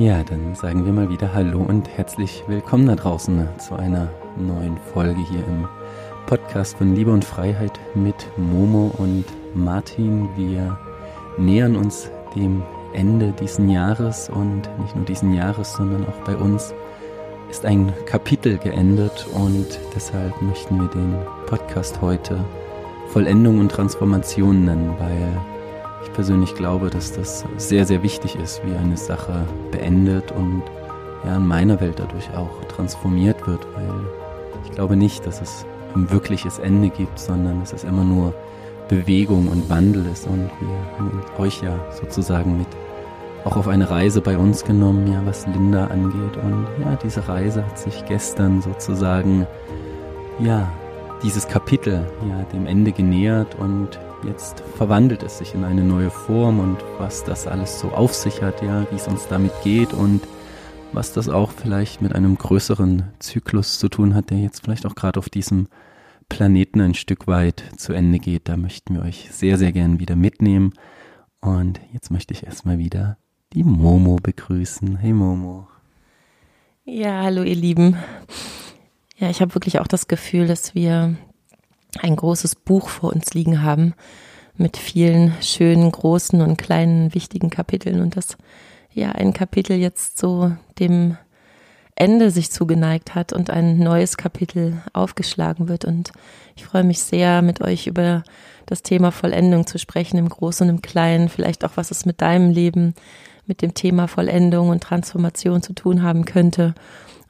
Ja, dann sagen wir mal wieder Hallo und herzlich willkommen da draußen zu einer neuen Folge hier im Podcast von Liebe und Freiheit mit Momo und Martin. Wir nähern uns dem Ende diesen Jahres und nicht nur diesen Jahres, sondern auch bei uns ist ein Kapitel geendet und deshalb möchten wir den Podcast heute Vollendung und Transformation nennen, weil ich persönlich glaube, dass das sehr, sehr wichtig ist, wie eine Sache beendet und ja in meiner Welt dadurch auch transformiert wird, weil ich glaube nicht, dass es ein wirkliches Ende gibt, sondern dass es immer nur Bewegung und Wandel ist. Und wir haben euch ja sozusagen mit auch auf eine Reise bei uns genommen, ja, was Linda angeht. Und ja, diese Reise hat sich gestern sozusagen ja, dieses Kapitel ja dem Ende genähert. Und jetzt verwandelt es sich in eine neue Form und was das alles so auf sich hat, ja, wie es uns damit geht und was das auch vielleicht mit einem größeren Zyklus zu tun hat, der jetzt vielleicht auch gerade auf diesem Planeten ein Stück weit zu Ende geht. Da möchten wir euch sehr, sehr gern wieder mitnehmen. Und jetzt möchte ich erstmal wieder die Momo begrüßen. Hey Momo. Ja, hallo ihr Lieben. Ja, ich habe wirklich auch das Gefühl, dass wir ein großes Buch vor uns liegen haben mit vielen schönen, großen und kleinen, wichtigen Kapiteln und dass ja ein Kapitel jetzt so dem Ende sich zugeneigt hat und ein neues Kapitel aufgeschlagen wird. Und ich freue mich sehr, mit euch über das Thema Vollendung zu sprechen, im Großen und im Kleinen, vielleicht auch, was es mit deinem Leben, mit dem Thema Vollendung und Transformation zu tun haben könnte.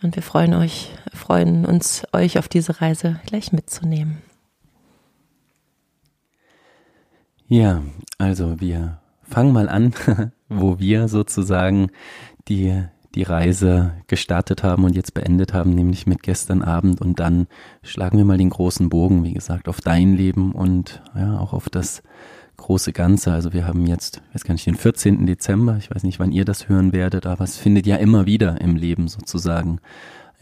Und wir freuen euch, freuen uns, euch auf diese Reise gleich mitzunehmen. Ja, also wir fangen mal an, wo wir sozusagen die, die Reise gestartet haben und jetzt beendet haben, nämlich mit gestern Abend. Und dann schlagen wir mal den großen Bogen, wie gesagt, auf dein Leben und ja, auch auf das große Ganze. Also wir haben jetzt, weiß gar nicht, den 14. Dezember, ich weiß nicht, wann ihr das hören werdet, aber es findet ja immer wieder im Leben sozusagen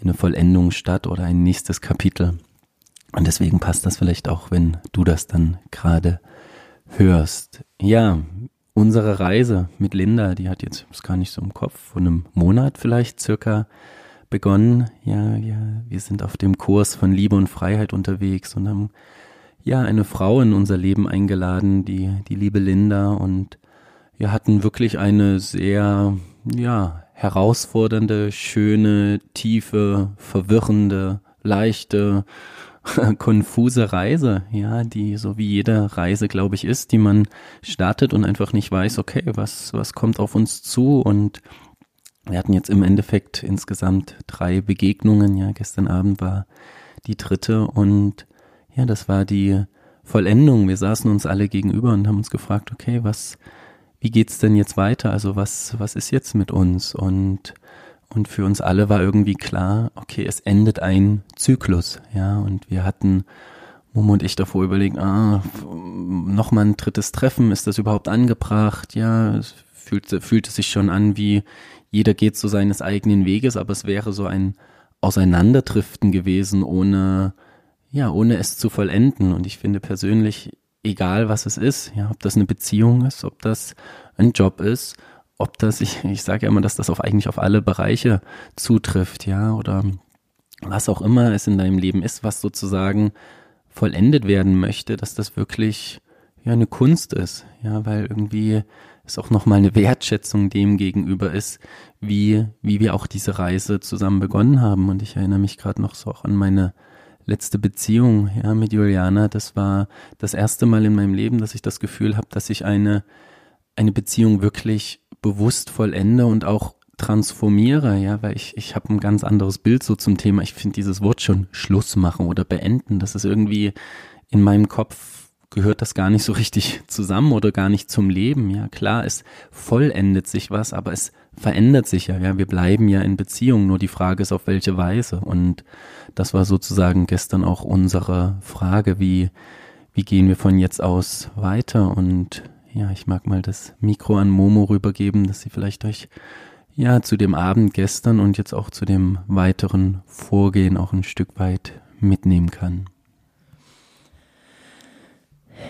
eine Vollendung statt oder ein nächstes Kapitel. Und deswegen passt das vielleicht auch, wenn du das dann gerade hörst. Ja, unsere Reise mit Linda, die hat jetzt, ist gar nicht so im Kopf, vor einem Monat vielleicht circa begonnen. Ja, ja, wir sind auf dem Kurs von Liebe und Freiheit unterwegs und haben ja eine Frau in unser Leben eingeladen, die, die liebe Linda und wir hatten wirklich eine sehr, ja, herausfordernde, schöne, tiefe, verwirrende, leichte, konfuse Reise, ja, die so wie jede Reise, glaube ich, ist, die man startet und einfach nicht weiß, okay, was, was kommt auf uns zu und wir hatten jetzt im Endeffekt insgesamt drei Begegnungen, ja, gestern Abend war die dritte und ja, das war die Vollendung. Wir saßen uns alle gegenüber und haben uns gefragt, okay, was, wie geht's denn jetzt weiter? Also was, was ist jetzt mit uns? Und und für uns alle war irgendwie klar, okay, es endet ein Zyklus, ja, und wir hatten Momo und ich davor überlegen, ah, nochmal ein drittes Treffen, ist das überhaupt angebracht? Ja, es fühlte, fühlte sich schon an wie jeder geht so seines eigenen Weges, aber es wäre so ein Auseinanderdriften gewesen, ohne, ja, ohne es zu vollenden. Und ich finde persönlich, egal was es ist, ja, ob das eine Beziehung ist, ob das ein Job ist, ob das, ich, ich sage ja immer, dass das auf eigentlich auf alle Bereiche zutrifft, ja, oder was auch immer es in deinem Leben ist, was sozusagen vollendet werden möchte, dass das wirklich ja eine Kunst ist, ja, weil irgendwie es auch nochmal eine Wertschätzung dem gegenüber ist, wie, wie wir auch diese Reise zusammen begonnen haben. Und ich erinnere mich gerade noch so auch an meine letzte Beziehung, ja, mit Juliana. Das war das erste Mal in meinem Leben, dass ich das Gefühl habe, dass ich eine, eine Beziehung wirklich bewusst vollende und auch transformiere, ja, weil ich, ich habe ein ganz anderes Bild so zum Thema. Ich finde dieses Wort schon Schluss machen oder beenden, das ist irgendwie in meinem Kopf gehört das gar nicht so richtig zusammen oder gar nicht zum Leben. Ja, klar, es vollendet sich was, aber es verändert sich ja. Ja, wir bleiben ja in Beziehung. Nur die Frage ist, auf welche Weise. Und das war sozusagen gestern auch unsere Frage, wie, wie gehen wir von jetzt aus weiter? Und ja, ich mag mal das Mikro an Momo rübergeben, dass sie vielleicht euch ja zu dem Abend gestern und jetzt auch zu dem weiteren Vorgehen auch ein Stück weit mitnehmen kann.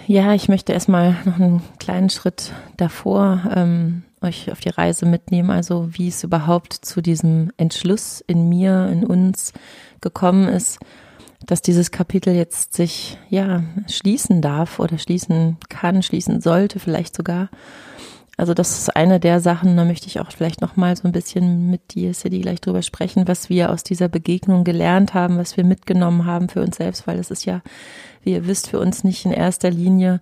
Ja, ich möchte erstmal noch einen kleinen Schritt davor ähm, euch auf die Reise mitnehmen, also wie es überhaupt zu diesem Entschluss in mir, in uns gekommen ist, dass dieses Kapitel jetzt sich ja schließen darf oder schließen kann, schließen sollte, vielleicht sogar. Also das ist eine der Sachen, da möchte ich auch vielleicht noch mal so ein bisschen mit dir, City, gleich drüber sprechen, was wir aus dieser Begegnung gelernt haben, was wir mitgenommen haben für uns selbst, weil das ist ja, wie ihr wisst, für uns nicht in erster Linie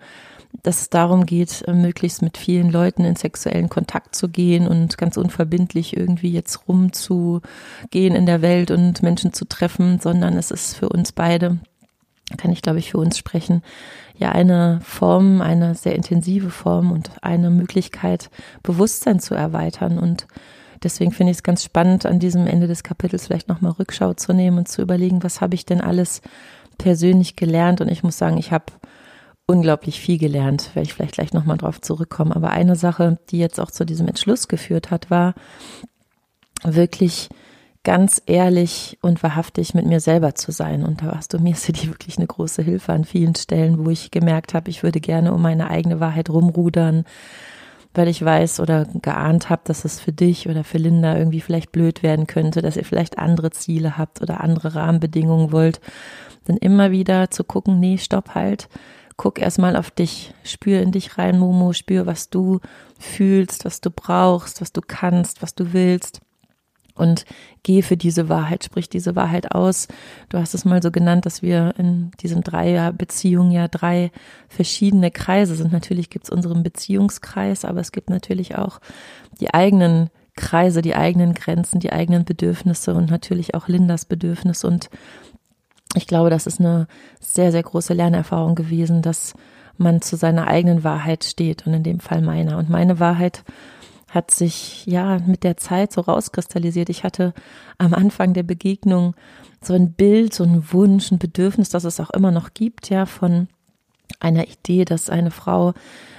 dass es darum geht, äh, möglichst mit vielen Leuten in sexuellen Kontakt zu gehen und ganz unverbindlich irgendwie jetzt rumzugehen in der Welt und Menschen zu treffen, sondern es ist für uns beide, kann ich glaube ich für uns sprechen, ja eine Form, eine sehr intensive Form und eine Möglichkeit, Bewusstsein zu erweitern und Deswegen finde ich es ganz spannend, an diesem Ende des Kapitels vielleicht nochmal Rückschau zu nehmen und zu überlegen, was habe ich denn alles persönlich gelernt. Und ich muss sagen, ich habe unglaublich viel gelernt, werde ich vielleicht gleich nochmal drauf zurückkommen. Aber eine Sache, die jetzt auch zu diesem Entschluss geführt hat, war wirklich ganz ehrlich und wahrhaftig mit mir selber zu sein. Und da warst du mir, City, wirklich eine große Hilfe an vielen Stellen, wo ich gemerkt habe, ich würde gerne um meine eigene Wahrheit rumrudern, weil ich weiß oder geahnt habe, dass es für dich oder für Linda irgendwie vielleicht blöd werden könnte, dass ihr vielleicht andere Ziele habt oder andere Rahmenbedingungen wollt. Dann immer wieder zu gucken, nee, stopp halt guck erstmal auf dich, spür in dich rein, Momo, spür, was du fühlst, was du brauchst, was du kannst, was du willst. Und geh für diese Wahrheit, sprich diese Wahrheit aus. Du hast es mal so genannt, dass wir in diesem Dreierbeziehung ja drei verschiedene Kreise sind. Natürlich gibt es unseren Beziehungskreis, aber es gibt natürlich auch die eigenen Kreise, die eigenen Grenzen, die eigenen Bedürfnisse und natürlich auch Lindas Bedürfnis. Und ich glaube, das ist eine sehr, sehr große Lernerfahrung gewesen, dass man zu seiner eigenen Wahrheit steht und in dem Fall meiner. Und meine Wahrheit hat sich ja mit der Zeit so rauskristallisiert. Ich hatte am Anfang der Begegnung so ein Bild, so ein Wunsch, ein Bedürfnis, das es auch immer noch gibt, ja, von einer Idee, dass eine Frau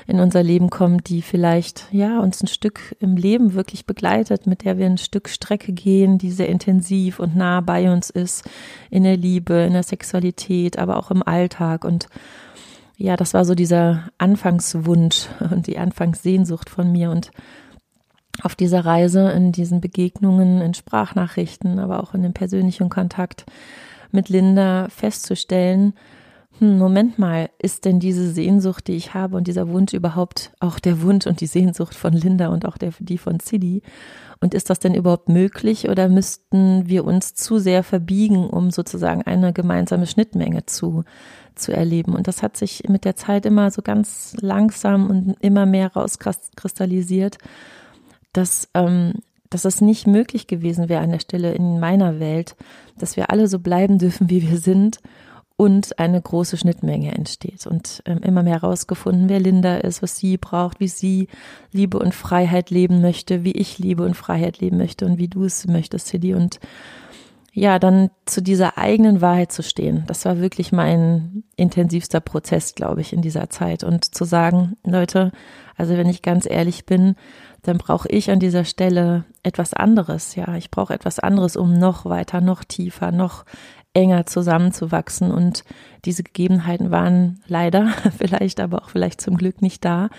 in unser Leben kommt, die vielleicht ja uns ein Stück im Leben wirklich begleitet, mit der wir ein Stück Strecke gehen, die sehr intensiv und nah bei uns ist, in der Liebe, in der Sexualität, aber auch im Alltag. Und ja, das war so dieser Anfangswunsch und die Anfangssehnsucht von mir. Und auf dieser Reise, in diesen Begegnungen, in Sprachnachrichten, aber auch in dem persönlichen Kontakt mit Linda festzustellen, hm, Moment mal, ist denn diese Sehnsucht, die ich habe und dieser Wunsch überhaupt auch der Wunsch und die Sehnsucht von Linda und auch der, die von Sidi? Und ist das denn überhaupt möglich oder müssten wir uns zu sehr verbiegen, um sozusagen eine gemeinsame Schnittmenge zu, zu erleben? Und das hat sich mit der Zeit immer so ganz langsam und immer mehr rauskristallisiert, dass, ähm, dass es nicht möglich gewesen wäre an der Stelle in meiner Welt, dass wir alle so bleiben dürfen, wie wir sind und eine große Schnittmenge entsteht und ähm, immer mehr herausgefunden, wer Linda ist, was sie braucht, wie sie Liebe und Freiheit leben möchte, wie ich Liebe und Freiheit leben möchte und wie du es möchtest, Silly und ja, dann zu dieser eigenen Wahrheit zu stehen. Das war wirklich mein intensivster Prozess, glaube ich, in dieser Zeit und zu sagen, Leute, also wenn ich ganz ehrlich bin, dann brauche ich an dieser Stelle etwas anderes. Ja, ich brauche etwas anderes, um noch weiter, noch tiefer, noch enger zusammenzuwachsen. Und diese Gegebenheiten waren leider vielleicht, aber auch vielleicht zum Glück nicht da.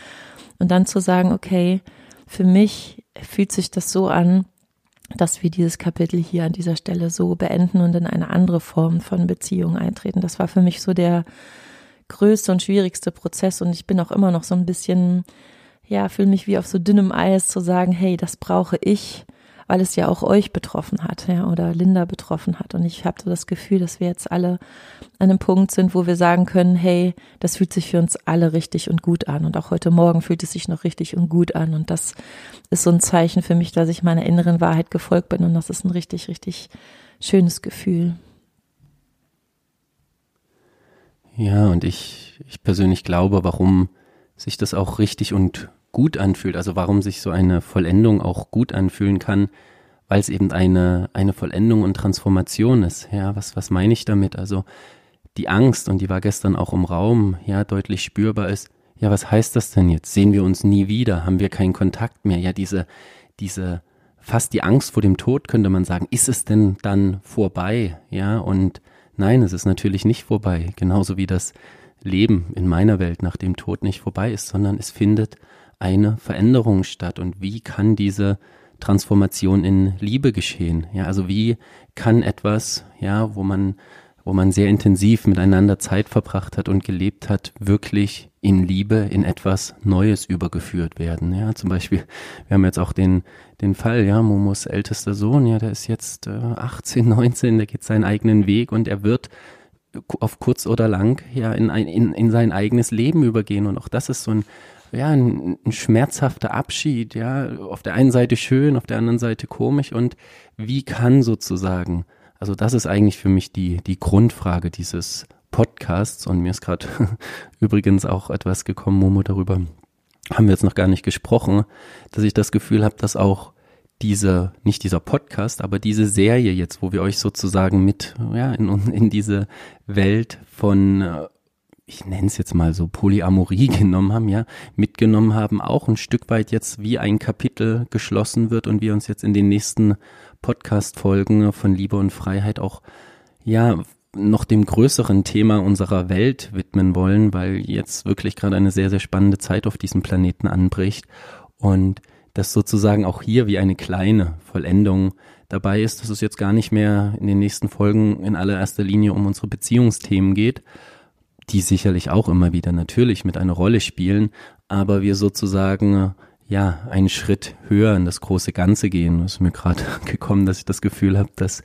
Und dann zu sagen, okay, für mich fühlt sich das so an, dass wir dieses Kapitel hier an dieser Stelle so beenden und in eine andere Form von Beziehung eintreten. Das war für mich so der größte und schwierigste Prozess und ich bin auch immer noch so ein bisschen, ja, fühle mich wie auf so dünnem Eis zu sagen, hey, das brauche ich weil es ja auch euch betroffen hat, ja, oder Linda betroffen hat. Und ich habe so das Gefühl, dass wir jetzt alle an einem Punkt sind, wo wir sagen können, hey, das fühlt sich für uns alle richtig und gut an. Und auch heute Morgen fühlt es sich noch richtig und gut an. Und das ist so ein Zeichen für mich, dass ich meiner inneren Wahrheit gefolgt bin. Und das ist ein richtig, richtig schönes Gefühl. Ja, und ich, ich persönlich glaube, warum sich das auch richtig und gut anfühlt, also warum sich so eine Vollendung auch gut anfühlen kann, weil es eben eine, eine Vollendung und Transformation ist. Ja, was, was meine ich damit? Also die Angst, und die war gestern auch im Raum, ja, deutlich spürbar ist, ja, was heißt das denn jetzt? Sehen wir uns nie wieder? Haben wir keinen Kontakt mehr? Ja, diese, diese, fast die Angst vor dem Tod, könnte man sagen. Ist es denn dann vorbei? Ja, und nein, es ist natürlich nicht vorbei. Genauso wie das Leben in meiner Welt nach dem Tod nicht vorbei ist, sondern es findet eine Veränderung statt. Und wie kann diese Transformation in Liebe geschehen? Ja, also wie kann etwas, ja, wo man, wo man sehr intensiv miteinander Zeit verbracht hat und gelebt hat, wirklich in Liebe in etwas Neues übergeführt werden? Ja, zum Beispiel, wir haben jetzt auch den, den Fall, ja, Momos ältester Sohn, ja, der ist jetzt äh, 18, 19, der geht seinen eigenen Weg und er wird auf kurz oder lang ja in, ein, in, in sein eigenes Leben übergehen. Und auch das ist so ein, ja, ein, ein schmerzhafter Abschied, ja, auf der einen Seite schön, auf der anderen Seite komisch. Und wie kann sozusagen, also das ist eigentlich für mich die, die Grundfrage dieses Podcasts. Und mir ist gerade übrigens auch etwas gekommen, Momo, darüber haben wir jetzt noch gar nicht gesprochen, dass ich das Gefühl habe, dass auch diese, nicht dieser Podcast, aber diese Serie jetzt, wo wir euch sozusagen mit, ja, in, in diese Welt von äh, ich nenne es jetzt mal so Polyamorie genommen haben, ja, mitgenommen haben, auch ein Stück weit jetzt wie ein Kapitel geschlossen wird und wir uns jetzt in den nächsten Podcast-Folgen von Liebe und Freiheit auch, ja, noch dem größeren Thema unserer Welt widmen wollen, weil jetzt wirklich gerade eine sehr, sehr spannende Zeit auf diesem Planeten anbricht und das sozusagen auch hier wie eine kleine Vollendung dabei ist, dass es jetzt gar nicht mehr in den nächsten Folgen in allererster Linie um unsere Beziehungsthemen geht, die sicherlich auch immer wieder natürlich mit einer Rolle spielen, aber wir sozusagen ja einen Schritt höher in das große Ganze gehen. Es ist mir gerade gekommen, dass ich das Gefühl habe, dass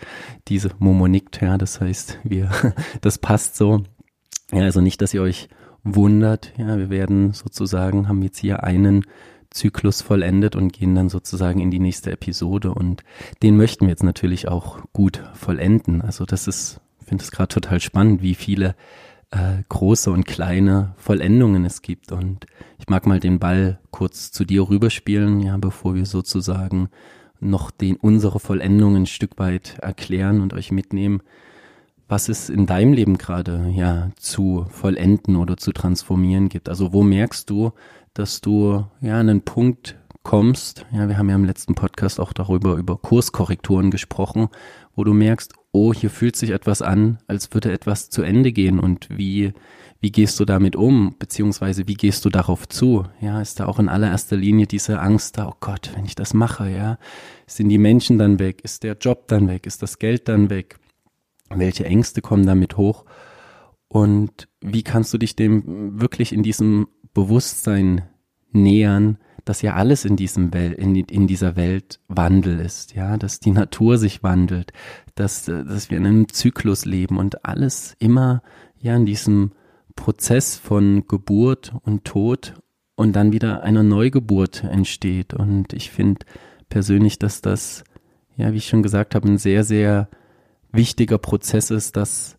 diese Momo ja, das heißt, wir, das passt so. Ja, also nicht, dass ihr euch wundert, ja, wir werden sozusagen, haben jetzt hier einen Zyklus vollendet und gehen dann sozusagen in die nächste Episode und den möchten wir jetzt natürlich auch gut vollenden. Also das ist, ich finde es gerade total spannend, wie viele äh, große und kleine Vollendungen es gibt. Und ich mag mal den Ball kurz zu dir rüberspielen, ja, bevor wir sozusagen noch den, unsere Vollendungen ein Stück weit erklären und euch mitnehmen. Was es in deinem Leben gerade, ja, zu vollenden oder zu transformieren gibt. Also wo merkst du, dass du, ja, an einen Punkt kommst, ja, wir haben ja im letzten Podcast auch darüber, über Kurskorrekturen gesprochen, wo du merkst, oh, hier fühlt sich etwas an, als würde etwas zu Ende gehen und wie, wie gehst du damit um, beziehungsweise wie gehst du darauf zu? Ja, ist da auch in allererster Linie diese Angst da, oh Gott, wenn ich das mache, ja, sind die Menschen dann weg, ist der Job dann weg, ist das Geld dann weg? Welche Ängste kommen damit hoch? Und wie kannst du dich dem wirklich in diesem Bewusstsein nähern, dass ja alles in diesem Welt, in, in, dieser Welt Wandel ist, ja, dass die Natur sich wandelt, dass, dass wir in einem Zyklus leben und alles immer ja in diesem Prozess von Geburt und Tod und dann wieder einer Neugeburt entsteht. Und ich finde persönlich, dass das, ja, wie ich schon gesagt habe, ein sehr, sehr wichtiger Prozess ist, dass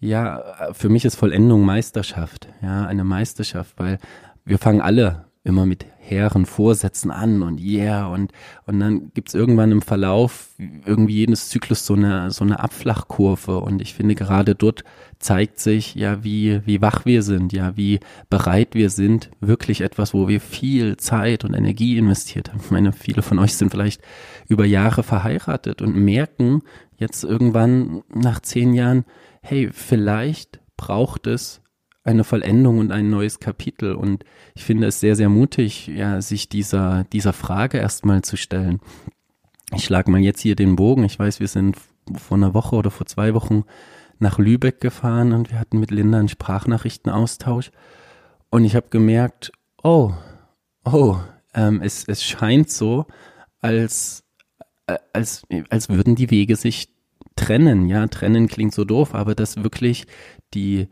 ja, für mich ist Vollendung Meisterschaft, ja, eine Meisterschaft, weil wir fangen alle immer mit hehren Vorsätzen an und yeah und und dann gibt's irgendwann im Verlauf irgendwie jedes Zyklus so eine so eine Abflachkurve und ich finde gerade dort zeigt sich ja wie wie wach wir sind ja wie bereit wir sind wirklich etwas wo wir viel Zeit und Energie investiert haben. Ich meine viele von euch sind vielleicht über Jahre verheiratet und merken jetzt irgendwann nach zehn Jahren hey vielleicht braucht es eine Vollendung und ein neues Kapitel. Und ich finde es sehr, sehr mutig, ja, sich dieser, dieser Frage erstmal zu stellen. Ich schlage mal jetzt hier den Bogen. Ich weiß, wir sind vor einer Woche oder vor zwei Wochen nach Lübeck gefahren und wir hatten mit Linda einen Sprachnachrichtenaustausch. Und ich habe gemerkt, oh, oh, ähm, es, es scheint so, als, äh, als, als würden die Wege sich trennen. Ja, trennen klingt so doof, aber dass wirklich die,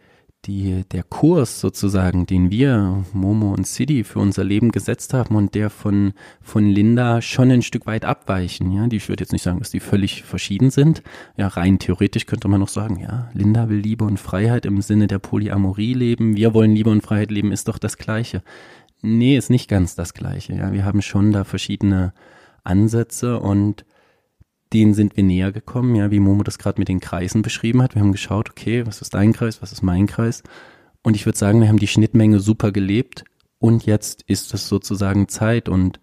die, der Kurs sozusagen, den wir, Momo und City, für unser Leben gesetzt haben und der von, von Linda schon ein Stück weit abweichen. Ja, die, ich würde jetzt nicht sagen, dass die völlig verschieden sind. Ja, rein theoretisch könnte man noch sagen, ja, Linda will Liebe und Freiheit im Sinne der Polyamorie leben. Wir wollen Liebe und Freiheit leben, ist doch das Gleiche. Nee, ist nicht ganz das Gleiche. Ja, wir haben schon da verschiedene Ansätze und denen sind wir näher gekommen, ja, wie Momo das gerade mit den Kreisen beschrieben hat. Wir haben geschaut, okay, was ist dein Kreis, was ist mein Kreis? Und ich würde sagen, wir haben die Schnittmenge super gelebt und jetzt ist es sozusagen Zeit und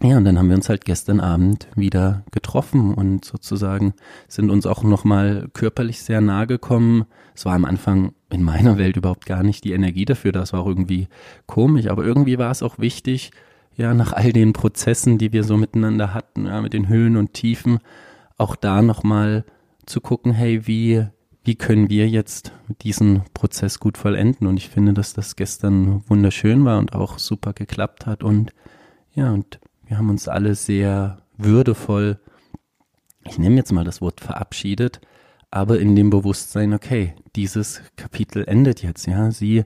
ja, und dann haben wir uns halt gestern Abend wieder getroffen und sozusagen sind uns auch nochmal körperlich sehr nahe gekommen. Es war am Anfang in meiner Welt überhaupt gar nicht die Energie dafür, das war auch irgendwie komisch, aber irgendwie war es auch wichtig, ja, nach all den Prozessen, die wir so miteinander hatten, ja, mit den Höhen und Tiefen, auch da nochmal zu gucken, hey, wie, wie können wir jetzt diesen Prozess gut vollenden? Und ich finde, dass das gestern wunderschön war und auch super geklappt hat und ja, und wir haben uns alle sehr würdevoll, ich nehme jetzt mal das Wort verabschiedet, aber in dem Bewusstsein, okay, dieses Kapitel endet jetzt, ja. Sie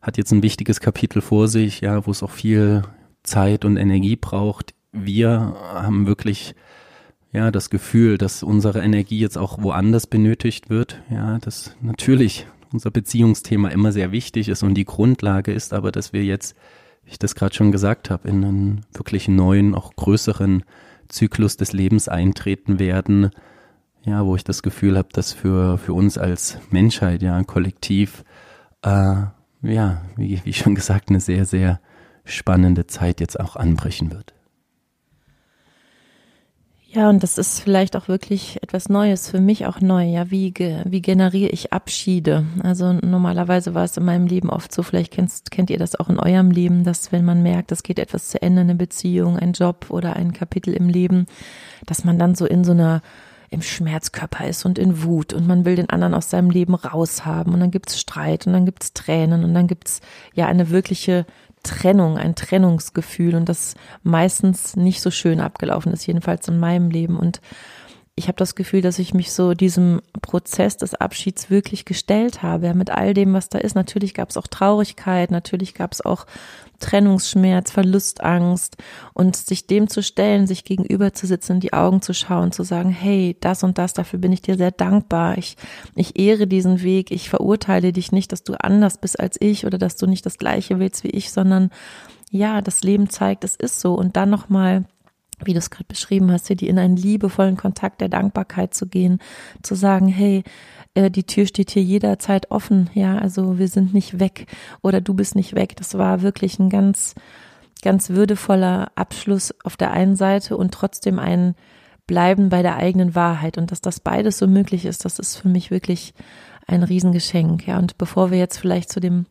hat jetzt ein wichtiges Kapitel vor sich, ja, wo es auch viel Zeit und Energie braucht. Wir haben wirklich ja das Gefühl, dass unsere Energie jetzt auch woanders benötigt wird. Ja, dass natürlich unser Beziehungsthema immer sehr wichtig ist und die Grundlage ist, aber dass wir jetzt ich das gerade schon gesagt habe, in einen wirklich neuen, auch größeren Zyklus des Lebens eintreten werden, ja, wo ich das Gefühl habe, dass für, für uns als Menschheit, ja, kollektiv, äh, ja, wie, wie schon gesagt, eine sehr, sehr spannende Zeit jetzt auch anbrechen wird. Ja, und das ist vielleicht auch wirklich etwas Neues, für mich auch neu. Ja, wie, wie generiere ich Abschiede? Also normalerweise war es in meinem Leben oft so, vielleicht kennst, kennt ihr das auch in eurem Leben, dass wenn man merkt, es geht etwas zu Ende, eine Beziehung, ein Job oder ein Kapitel im Leben, dass man dann so in so einer im Schmerzkörper ist und in Wut und man will den anderen aus seinem Leben raushaben und dann gibt's Streit und dann gibt's Tränen und dann gibt's ja eine wirkliche Trennung, ein Trennungsgefühl und das meistens nicht so schön abgelaufen ist, jedenfalls in meinem Leben. Und ich habe das Gefühl, dass ich mich so diesem Prozess des Abschieds wirklich gestellt habe, mit all dem, was da ist. Natürlich gab es auch Traurigkeit, natürlich gab es auch Trennungsschmerz, Verlustangst und sich dem zu stellen, sich gegenüber zu sitzen, in die Augen zu schauen, zu sagen, hey, das und das, dafür bin ich dir sehr dankbar. Ich, ich ehre diesen Weg. Ich verurteile dich nicht, dass du anders bist als ich oder dass du nicht das Gleiche willst wie ich, sondern ja, das Leben zeigt, es ist so. Und dann nochmal wie du es gerade beschrieben hast, die in einen liebevollen Kontakt der Dankbarkeit zu gehen, zu sagen, hey, äh, die Tür steht hier jederzeit offen, ja, also wir sind nicht weg oder du bist nicht weg. Das war wirklich ein ganz, ganz würdevoller Abschluss auf der einen Seite und trotzdem ein Bleiben bei der eigenen Wahrheit und dass das beides so möglich ist, das ist für mich wirklich ein Riesengeschenk, ja. Und bevor wir jetzt vielleicht zu dem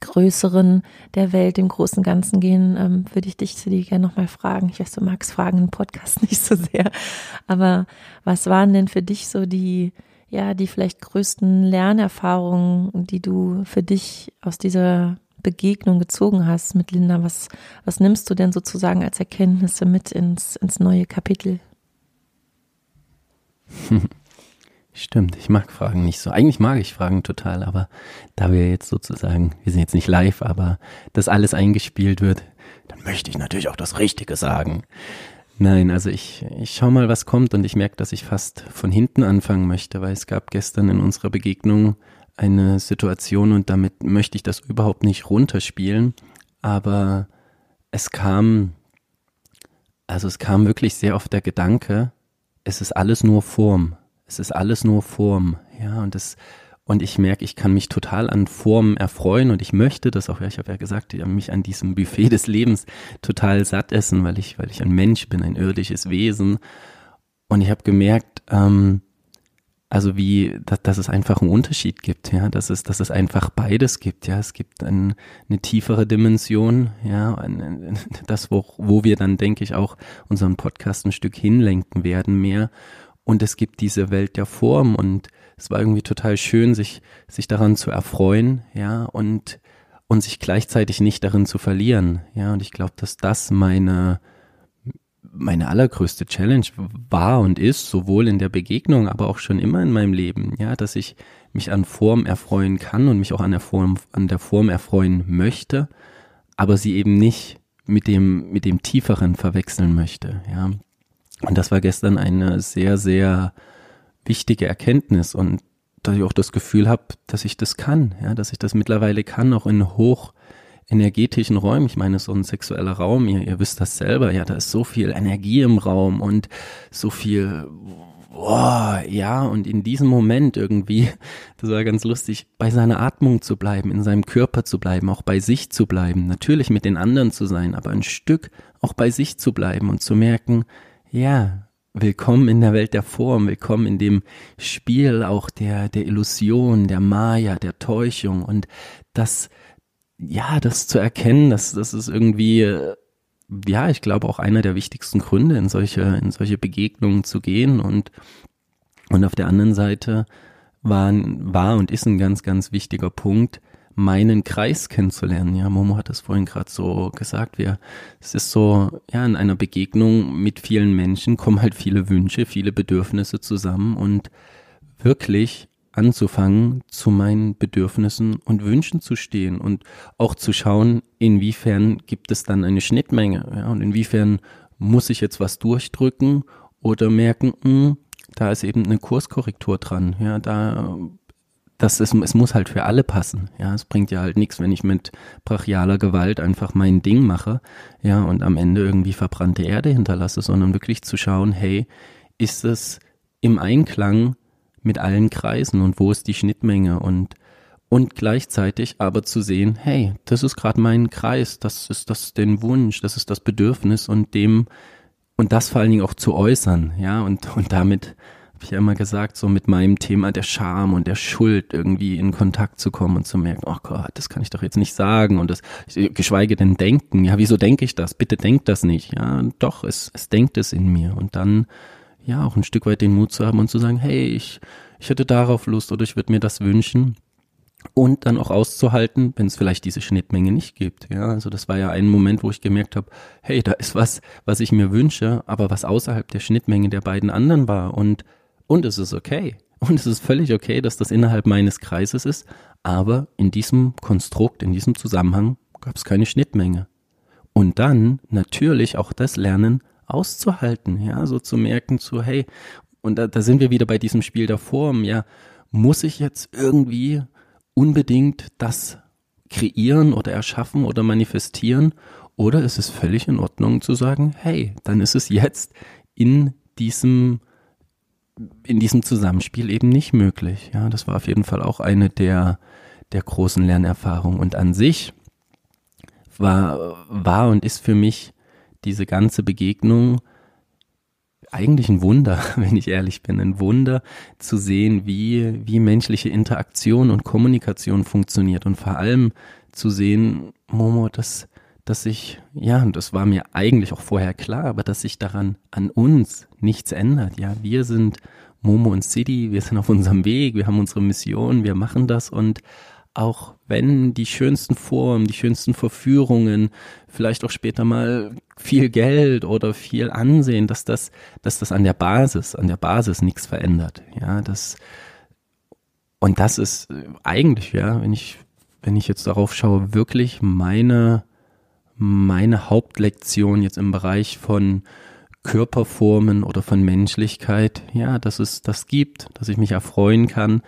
Größeren der Welt, dem großen Ganzen gehen, ähm, würde ich dich, City, gerne nochmal fragen. Ich weiß, du magst Fragen im Podcast nicht so sehr, aber was waren denn für dich so die, ja, die vielleicht größten Lernerfahrungen, die du für dich aus dieser Begegnung gezogen hast mit Linda? Was, was nimmst du denn sozusagen als Erkenntnisse mit ins, ins neue Kapitel? Stimmt, ich mag Fragen nicht so. Eigentlich mag ich Fragen total, aber da wir jetzt sozusagen, wir sind jetzt nicht live, aber das alles eingespielt wird, dann möchte ich natürlich auch das Richtige sagen. Nein, also ich, ich schau mal, was kommt und ich merke, dass ich fast von hinten anfangen möchte, weil es gab gestern in unserer Begegnung eine Situation und damit möchte ich das überhaupt nicht runterspielen, aber es kam, also es kam wirklich sehr oft der Gedanke, es ist alles nur Form, es ist alles nur Form, ja, und es, und ich merke, ich kann mich total an Formen erfreuen und ich möchte das auch, ja, ich habe ja gesagt, ich mich an diesem Buffet des Lebens total satt essen, weil ich, weil ich ein Mensch bin, ein irdisches Wesen. Und ich habe gemerkt, ähm, also wie, dass, dass es einfach einen Unterschied gibt, ja, dass es, dass es einfach beides gibt, ja, es gibt ein, eine tiefere Dimension, ja, ein, das, wo, wo wir dann, denke ich, auch unseren Podcast ein Stück hinlenken werden mehr. Und es gibt diese Welt der Form und es war irgendwie total schön, sich, sich daran zu erfreuen, ja, und, und sich gleichzeitig nicht darin zu verlieren, ja, und ich glaube, dass das meine, meine allergrößte Challenge war und ist, sowohl in der Begegnung, aber auch schon immer in meinem Leben, ja, dass ich mich an Form erfreuen kann und mich auch an der Form, an der Form erfreuen möchte, aber sie eben nicht mit dem, mit dem Tieferen verwechseln möchte, ja. Und das war gestern eine sehr, sehr wichtige Erkenntnis und dass ich auch das Gefühl habe, dass ich das kann, ja, dass ich das mittlerweile kann, auch in hoch energetischen Räumen. Ich meine, so ein sexueller Raum, ihr, ihr wisst das selber, ja, da ist so viel Energie im Raum und so viel boah, ja, und in diesem Moment irgendwie, das war ganz lustig, bei seiner Atmung zu bleiben, in seinem Körper zu bleiben, auch bei sich zu bleiben, natürlich mit den anderen zu sein, aber ein Stück auch bei sich zu bleiben und zu merken, ja, willkommen in der Welt der Form, willkommen in dem Spiel auch der, der Illusion, der Maya, der Täuschung und das, ja, das zu erkennen, dass das ist irgendwie ja, ich glaube auch einer der wichtigsten Gründe, in solche, in solche Begegnungen zu gehen und, und auf der anderen Seite war, war und ist ein ganz, ganz wichtiger Punkt, meinen Kreis kennenzulernen. Ja, Momo hat das vorhin gerade so gesagt. Wir, es ist so, ja, in einer Begegnung mit vielen Menschen kommen halt viele Wünsche, viele Bedürfnisse zusammen und wirklich anzufangen, zu meinen Bedürfnissen und Wünschen zu stehen und auch zu schauen, inwiefern gibt es dann eine Schnittmenge ja, und inwiefern muss ich jetzt was durchdrücken oder merken, mh, hm, da ist eben eine Kurskorrektur dran. Ja, da das ist, es muss halt für alle passen. Ja, es bringt ja halt nichts, wenn ich mit brachialer Gewalt einfach mein Ding mache, ja, und am Ende irgendwie verbrannte Erde hinterlasse, sondern wirklich zu schauen, hey, ist es im Einklang mit allen Kreisen und wo ist die Schnittmenge und und gleichzeitig aber zu sehen, hey, das ist gerade mein Kreis, das ist das den Wunsch, das ist das Bedürfnis und dem und das vor allen Dingen auch zu äußern, ja, und und damit habe ich ja immer gesagt, so mit meinem Thema der Scham und der Schuld irgendwie in Kontakt zu kommen und zu merken, oh Gott, das kann ich doch jetzt nicht sagen und das, geschweige denn denken. Ja, wieso denke ich das? Bitte denkt das nicht. Ja, doch, es, es denkt es in mir und dann ja auch ein Stück weit den Mut zu haben und zu sagen, hey, ich, ich hätte darauf Lust oder ich würde mir das wünschen. Und dann auch auszuhalten, wenn es vielleicht diese Schnittmenge nicht gibt. Ja, also das war ja ein Moment, wo ich gemerkt habe, hey, da ist was, was ich mir wünsche, aber was außerhalb der Schnittmenge der beiden anderen war. Und, und es ist okay. Und es ist völlig okay, dass das innerhalb meines Kreises ist. Aber in diesem Konstrukt, in diesem Zusammenhang gab es keine Schnittmenge. Und dann natürlich auch das Lernen, auszuhalten, ja, so zu merken, so hey, und da, da sind wir wieder bei diesem Spiel der Form, ja, muss ich jetzt irgendwie unbedingt das kreieren oder erschaffen oder manifestieren oder ist es völlig in Ordnung zu sagen, hey, dann ist es jetzt in diesem in diesem Zusammenspiel eben nicht möglich. Ja, das war auf jeden Fall auch eine der der großen Lernerfahrungen und an sich war war und ist für mich diese ganze Begegnung eigentlich ein Wunder, wenn ich ehrlich bin, ein Wunder zu sehen, wie, wie menschliche Interaktion und Kommunikation funktioniert und vor allem zu sehen, Momo, dass, dass sich, ja, und das war mir eigentlich auch vorher klar, aber dass sich daran an uns nichts ändert. Ja, wir sind Momo und City, wir sind auf unserem Weg, wir haben unsere Mission, wir machen das und auch wenn die schönsten Formen, die schönsten Verführungen, vielleicht auch später mal viel Geld oder viel Ansehen, dass das, dass das an der Basis, an der Basis nichts verändert. Ja, das, und das ist eigentlich, ja, wenn ich, wenn ich jetzt darauf schaue, wirklich meine, meine Hauptlektion jetzt im Bereich von Körperformen oder von Menschlichkeit, ja, dass es das gibt, dass ich mich erfreuen kann,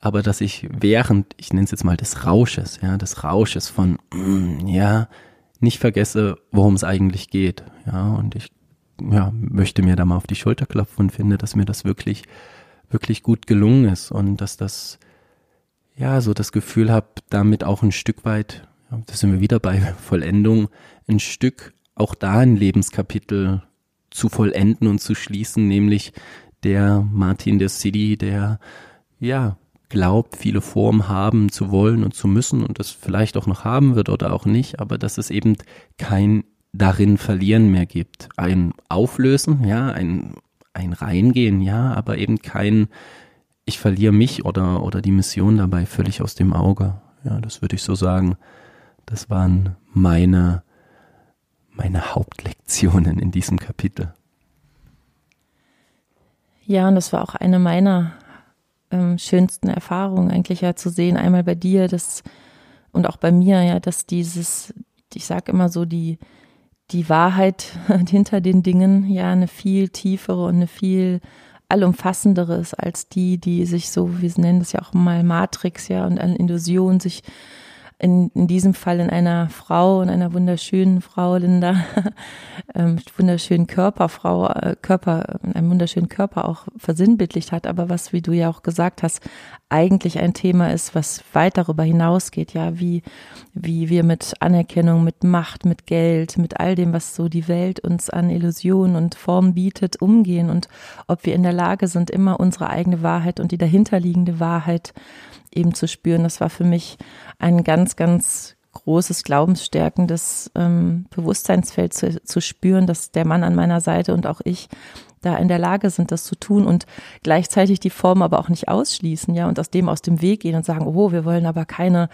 aber dass ich während, ich nenne es jetzt mal des Rausches, ja, des Rausches von, mm, ja, nicht vergesse, worum es eigentlich geht, ja, und ich, ja, möchte mir da mal auf die Schulter klopfen und finde, dass mir das wirklich, wirklich gut gelungen ist und dass das, ja, so das Gefühl habe, damit auch ein Stück weit, da sind wir wieder bei Vollendung, ein Stück auch da ein Lebenskapitel zu vollenden und zu schließen, nämlich der Martin der City, der ja glaubt, viele Formen haben zu wollen und zu müssen und das vielleicht auch noch haben wird oder auch nicht, aber dass es eben kein darin verlieren mehr gibt. Ein Auflösen, ja, ein, ein Reingehen, ja, aber eben kein, ich verliere mich oder, oder die Mission dabei völlig aus dem Auge. Ja, das würde ich so sagen. Das waren meine, meine Hauptlektionen in diesem Kapitel. Ja, und das war auch eine meiner ähm, schönsten Erfahrungen eigentlich ja zu sehen, einmal bei dir, das und auch bei mir, ja, dass dieses, ich sag immer so, die, die Wahrheit hinter den Dingen ja eine viel tiefere und eine viel allumfassendere ist als die, die sich so, wir nennen das ja auch mal Matrix, ja, und an Illusionen sich in, in diesem Fall in einer Frau, in einer wunderschönen Frau, Linda, ähm, wunderschönen Körperfrau, äh, Körper, einen wunderschönen Körper auch versinnbildlicht hat, aber was, wie du ja auch gesagt hast, eigentlich ein Thema ist, was weit darüber hinausgeht, ja, wie, wie wir mit Anerkennung, mit Macht, mit Geld, mit all dem, was so die Welt uns an Illusionen und Formen bietet, umgehen und ob wir in der Lage sind, immer unsere eigene Wahrheit und die dahinterliegende Wahrheit eben zu spüren. Das war für mich ein ganz, ganz großes glaubensstärkendes ähm, Bewusstseinsfeld zu, zu spüren, dass der Mann an meiner Seite und auch ich da in der Lage sind, das zu tun und gleichzeitig die Form aber auch nicht ausschließen, ja, und aus dem aus dem Weg gehen und sagen, oh, wir wollen aber keine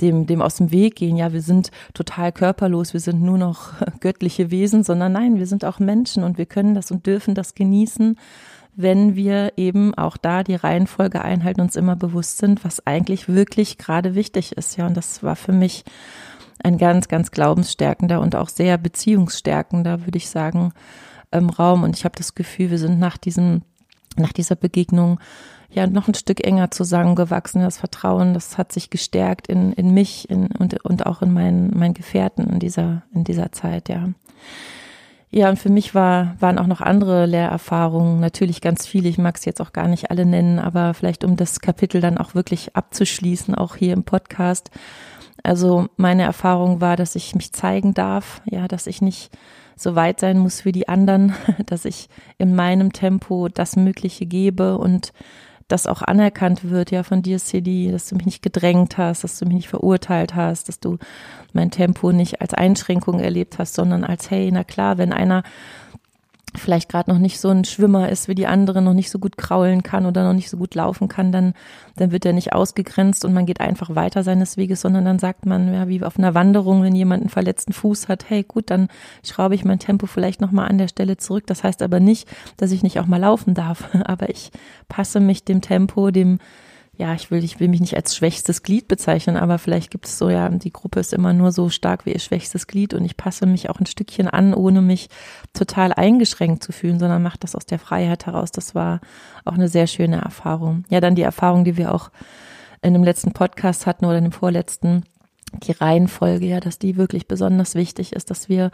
dem, dem aus dem Weg gehen, ja, wir sind total körperlos, wir sind nur noch göttliche Wesen, sondern nein, wir sind auch Menschen und wir können das und dürfen das genießen wenn wir eben auch da die Reihenfolge einhalten, uns immer bewusst sind, was eigentlich wirklich gerade wichtig ist. Ja, und das war für mich ein ganz, ganz glaubensstärkender und auch sehr beziehungsstärkender, würde ich sagen, ähm, Raum. Und ich habe das Gefühl, wir sind nach diesem, nach dieser Begegnung ja noch ein Stück enger zusammengewachsen. Das Vertrauen, das hat sich gestärkt in, in mich in, und, und auch in meinen, meinen Gefährten in dieser, in dieser Zeit, ja. Ja, und für mich war, waren auch noch andere Lehrerfahrungen, natürlich ganz viele, ich mag es jetzt auch gar nicht alle nennen, aber vielleicht um das Kapitel dann auch wirklich abzuschließen, auch hier im Podcast. Also meine Erfahrung war, dass ich mich zeigen darf, ja, dass ich nicht so weit sein muss wie die anderen, dass ich in meinem Tempo das Mögliche gebe und das auch anerkannt wird, ja, von dir, CD, dass du mich nicht gedrängt hast, dass du mich nicht verurteilt hast, dass du mein Tempo nicht als Einschränkung erlebt hast, sondern als, hey, na klar, wenn einer vielleicht gerade noch nicht so ein Schwimmer ist wie die anderen, noch nicht so gut kraulen kann oder noch nicht so gut laufen kann, dann, dann wird er nicht ausgegrenzt und man geht einfach weiter seines Weges, sondern dann sagt man, ja, wie auf einer Wanderung, wenn jemand einen verletzten Fuß hat, hey, gut, dann schraube ich mein Tempo vielleicht nochmal an der Stelle zurück. Das heißt aber nicht, dass ich nicht auch mal laufen darf, aber ich passe mich dem Tempo, dem, ja, ich will, ich will mich nicht als schwächstes Glied bezeichnen, aber vielleicht gibt es so, ja, die Gruppe ist immer nur so stark wie ihr schwächstes Glied und ich passe mich auch ein Stückchen an, ohne mich total eingeschränkt zu fühlen, sondern mache das aus der Freiheit heraus. Das war auch eine sehr schöne Erfahrung. Ja, dann die Erfahrung, die wir auch in dem letzten Podcast hatten oder in dem vorletzten, die Reihenfolge, ja, dass die wirklich besonders wichtig ist, dass wir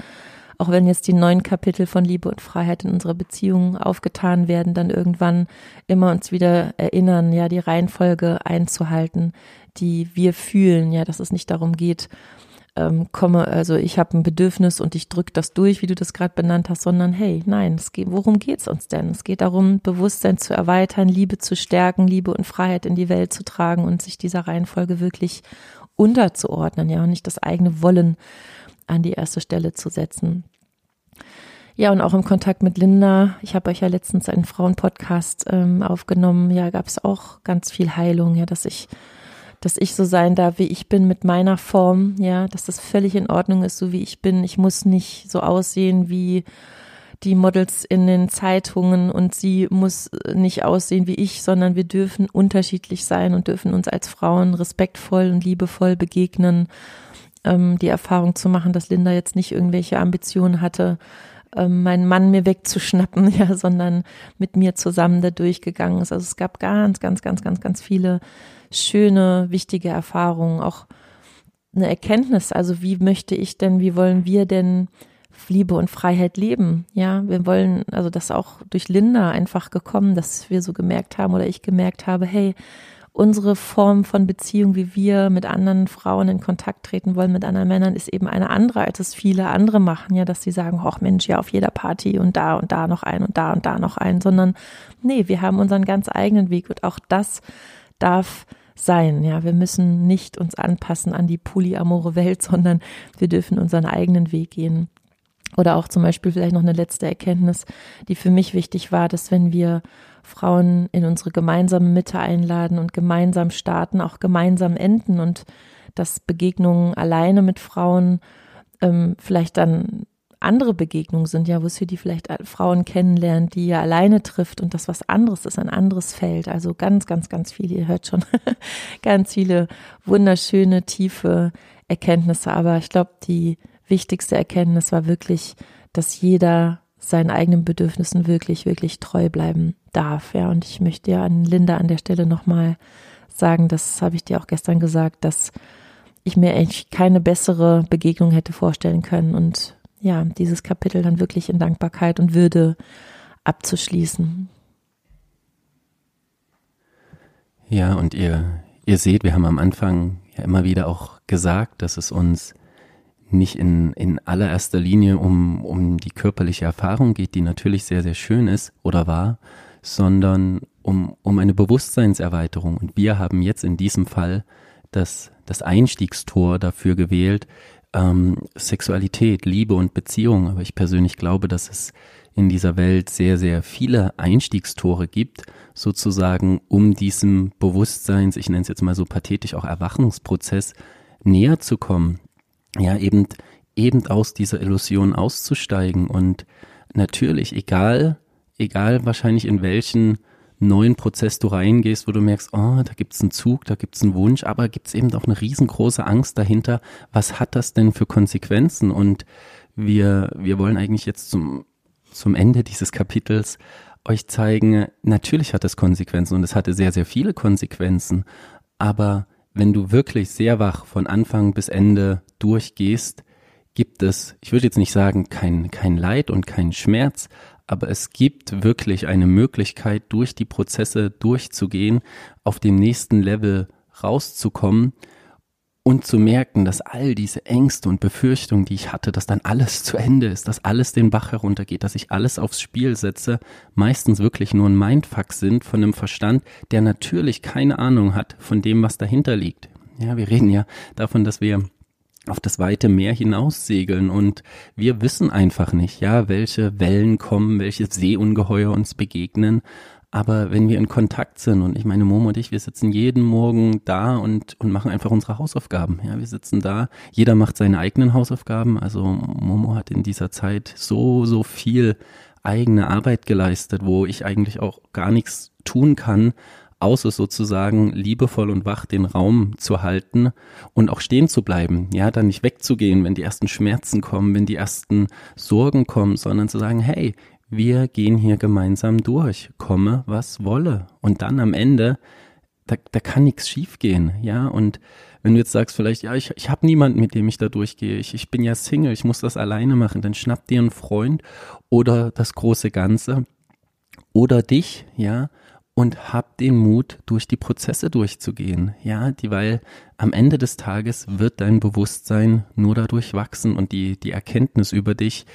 auch wenn jetzt die neuen Kapitel von Liebe und Freiheit in unserer Beziehung aufgetan werden, dann irgendwann immer uns wieder erinnern, ja, die Reihenfolge einzuhalten, die wir fühlen, ja, dass es nicht darum geht, ähm, komme, also ich habe ein Bedürfnis und ich drücke das durch, wie du das gerade benannt hast, sondern hey, nein, es geht, worum geht's uns denn? Es geht darum, Bewusstsein zu erweitern, Liebe zu stärken, Liebe und Freiheit in die Welt zu tragen und sich dieser Reihenfolge wirklich unterzuordnen, ja, und nicht das eigene Wollen an die erste Stelle zu setzen. Ja, und auch im Kontakt mit Linda. Ich habe euch ja letztens einen Frauenpodcast ähm, aufgenommen. Ja, gab es auch ganz viel Heilung, ja, dass ich, dass ich so sein darf, wie ich bin mit meiner Form, ja, dass das völlig in Ordnung ist, so wie ich bin. Ich muss nicht so aussehen wie die Models in den Zeitungen und sie muss nicht aussehen wie ich, sondern wir dürfen unterschiedlich sein und dürfen uns als Frauen respektvoll und liebevoll begegnen. Ähm, die Erfahrung zu machen, dass Linda jetzt nicht irgendwelche Ambitionen hatte, ähm, meinen Mann mir wegzuschnappen, ja, sondern mit mir zusammen da durchgegangen ist. Also es gab ganz, ganz, ganz, ganz, ganz viele schöne, wichtige Erfahrungen, auch eine Erkenntnis. Also wie möchte ich denn, wie wollen wir denn Liebe und Freiheit leben? Ja, wir wollen, also das auch durch Linda einfach gekommen, dass wir so gemerkt haben oder ich gemerkt habe, hey, unsere Form von Beziehung, wie wir mit anderen Frauen in Kontakt treten wollen, mit anderen Männern, ist eben eine andere, als es viele andere machen, ja, dass sie sagen, ach Mensch, ja, auf jeder Party und da und da noch ein und da und da noch ein, sondern nee, wir haben unseren ganz eigenen Weg und auch das darf sein, ja, wir müssen nicht uns anpassen an die polyamore Welt, sondern wir dürfen unseren eigenen Weg gehen. Oder auch zum Beispiel vielleicht noch eine letzte Erkenntnis, die für mich wichtig war, dass wenn wir Frauen in unsere gemeinsame Mitte einladen und gemeinsam starten, auch gemeinsam enden und dass Begegnungen alleine mit Frauen ähm, vielleicht dann andere Begegnungen sind, ja, wo sie die vielleicht Frauen kennenlernen, die ihr alleine trifft und das was anderes ist, ein anderes Feld. Also ganz, ganz, ganz viele, ihr hört schon, ganz viele wunderschöne, tiefe Erkenntnisse. Aber ich glaube, die wichtigste Erkenntnis war wirklich, dass jeder seinen eigenen Bedürfnissen wirklich, wirklich treu bleiben darf. Ja, und ich möchte ja an Linda an der Stelle nochmal sagen, das habe ich dir auch gestern gesagt, dass ich mir eigentlich keine bessere Begegnung hätte vorstellen können und ja, dieses Kapitel dann wirklich in Dankbarkeit und Würde abzuschließen. Ja, und ihr, ihr seht, wir haben am Anfang ja immer wieder auch gesagt, dass es uns nicht in, in allererster Linie um, um die körperliche Erfahrung geht, die natürlich sehr, sehr schön ist oder war, sondern um, um eine Bewusstseinserweiterung. Und wir haben jetzt in diesem Fall das, das Einstiegstor dafür gewählt, ähm, Sexualität, Liebe und Beziehung. Aber ich persönlich glaube, dass es in dieser Welt sehr, sehr viele Einstiegstore gibt, sozusagen, um diesem Bewusstseins, ich nenne es jetzt mal so pathetisch, auch Erwachungsprozess näher zu kommen. Ja, eben, eben aus dieser Illusion auszusteigen und natürlich, egal, egal wahrscheinlich in welchen neuen Prozess du reingehst, wo du merkst, oh, da gibt's einen Zug, da gibt's einen Wunsch, aber gibt's eben auch eine riesengroße Angst dahinter. Was hat das denn für Konsequenzen? Und wir, wir wollen eigentlich jetzt zum, zum Ende dieses Kapitels euch zeigen, natürlich hat es Konsequenzen und es hatte sehr, sehr viele Konsequenzen. Aber wenn du wirklich sehr wach von Anfang bis Ende durchgehst, gibt es, ich würde jetzt nicht sagen, kein, kein Leid und kein Schmerz, aber es gibt wirklich eine Möglichkeit, durch die Prozesse durchzugehen, auf dem nächsten Level rauszukommen und zu merken, dass all diese Ängste und Befürchtungen, die ich hatte, dass dann alles zu Ende ist, dass alles den Bach heruntergeht, dass ich alles aufs Spiel setze, meistens wirklich nur ein Mindfuck sind von einem Verstand, der natürlich keine Ahnung hat von dem, was dahinter liegt. Ja, wir reden ja davon, dass wir auf das weite Meer hinaus segeln und wir wissen einfach nicht, ja, welche Wellen kommen, welche Seeungeheuer uns begegnen. Aber wenn wir in Kontakt sind und ich meine, Momo und ich, wir sitzen jeden Morgen da und, und machen einfach unsere Hausaufgaben. Ja, wir sitzen da, jeder macht seine eigenen Hausaufgaben. Also Momo hat in dieser Zeit so, so viel eigene Arbeit geleistet, wo ich eigentlich auch gar nichts tun kann, außer sozusagen liebevoll und wach den Raum zu halten und auch stehen zu bleiben. Ja, dann nicht wegzugehen, wenn die ersten Schmerzen kommen, wenn die ersten Sorgen kommen, sondern zu sagen, hey, wir gehen hier gemeinsam durch, komme, was wolle. Und dann am Ende, da, da kann nichts schiefgehen, ja, und wenn du jetzt sagst vielleicht, ja, ich, ich habe niemanden, mit dem ich da durchgehe, ich, ich bin ja Single, ich muss das alleine machen, dann schnapp dir einen Freund oder das große Ganze oder dich, ja, und hab den Mut, durch die Prozesse durchzugehen. Ja, die, weil am Ende des Tages wird dein Bewusstsein nur dadurch wachsen und die, die Erkenntnis über dich,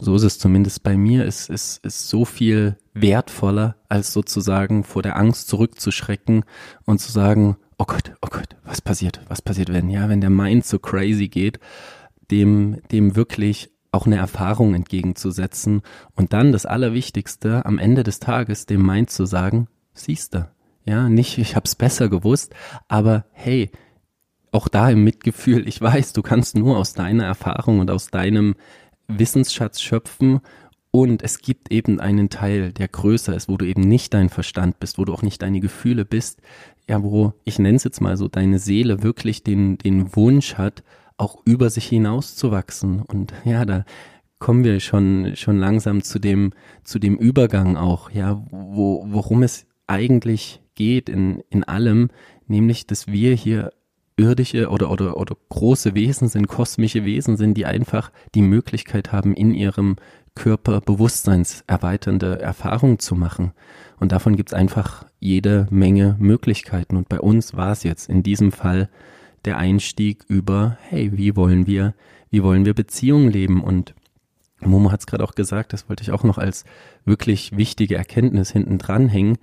so ist es zumindest bei mir, ist, ist, ist so viel wertvoller, als sozusagen vor der Angst zurückzuschrecken und zu sagen, oh Gott, oh Gott, was passiert, was passiert, wenn, ja, wenn der Mind so crazy geht, dem, dem wirklich auch eine Erfahrung entgegenzusetzen und dann das Allerwichtigste am Ende des Tages dem Mind zu sagen, siehste, ja, nicht ich hab's besser gewusst, aber hey, auch da im Mitgefühl, ich weiß, du kannst nur aus deiner Erfahrung und aus deinem Wissensschatz schöpfen und es gibt eben einen Teil, der größer ist, wo du eben nicht dein Verstand bist, wo du auch nicht deine Gefühle bist, ja, wo, ich nenne es jetzt mal so, deine Seele wirklich den, den Wunsch hat, auch über sich hinaus zu wachsen. Und ja, da kommen wir schon, schon langsam zu dem, zu dem Übergang auch, ja, wo, worum es eigentlich geht in, in allem, nämlich, dass wir hier irdische oder, oder, oder große Wesen sind, kosmische Wesen sind, die einfach die Möglichkeit haben, in ihrem Körper bewusstseinserweiternde Erfahrungen zu machen. Und davon gibt es einfach jede Menge Möglichkeiten. Und bei uns war es jetzt in diesem Fall der Einstieg über, hey, wie wollen wir, wie wollen wir Beziehungen leben? Und Momo hat es gerade auch gesagt, das wollte ich auch noch als wirklich wichtige Erkenntnis hinten dranhängen.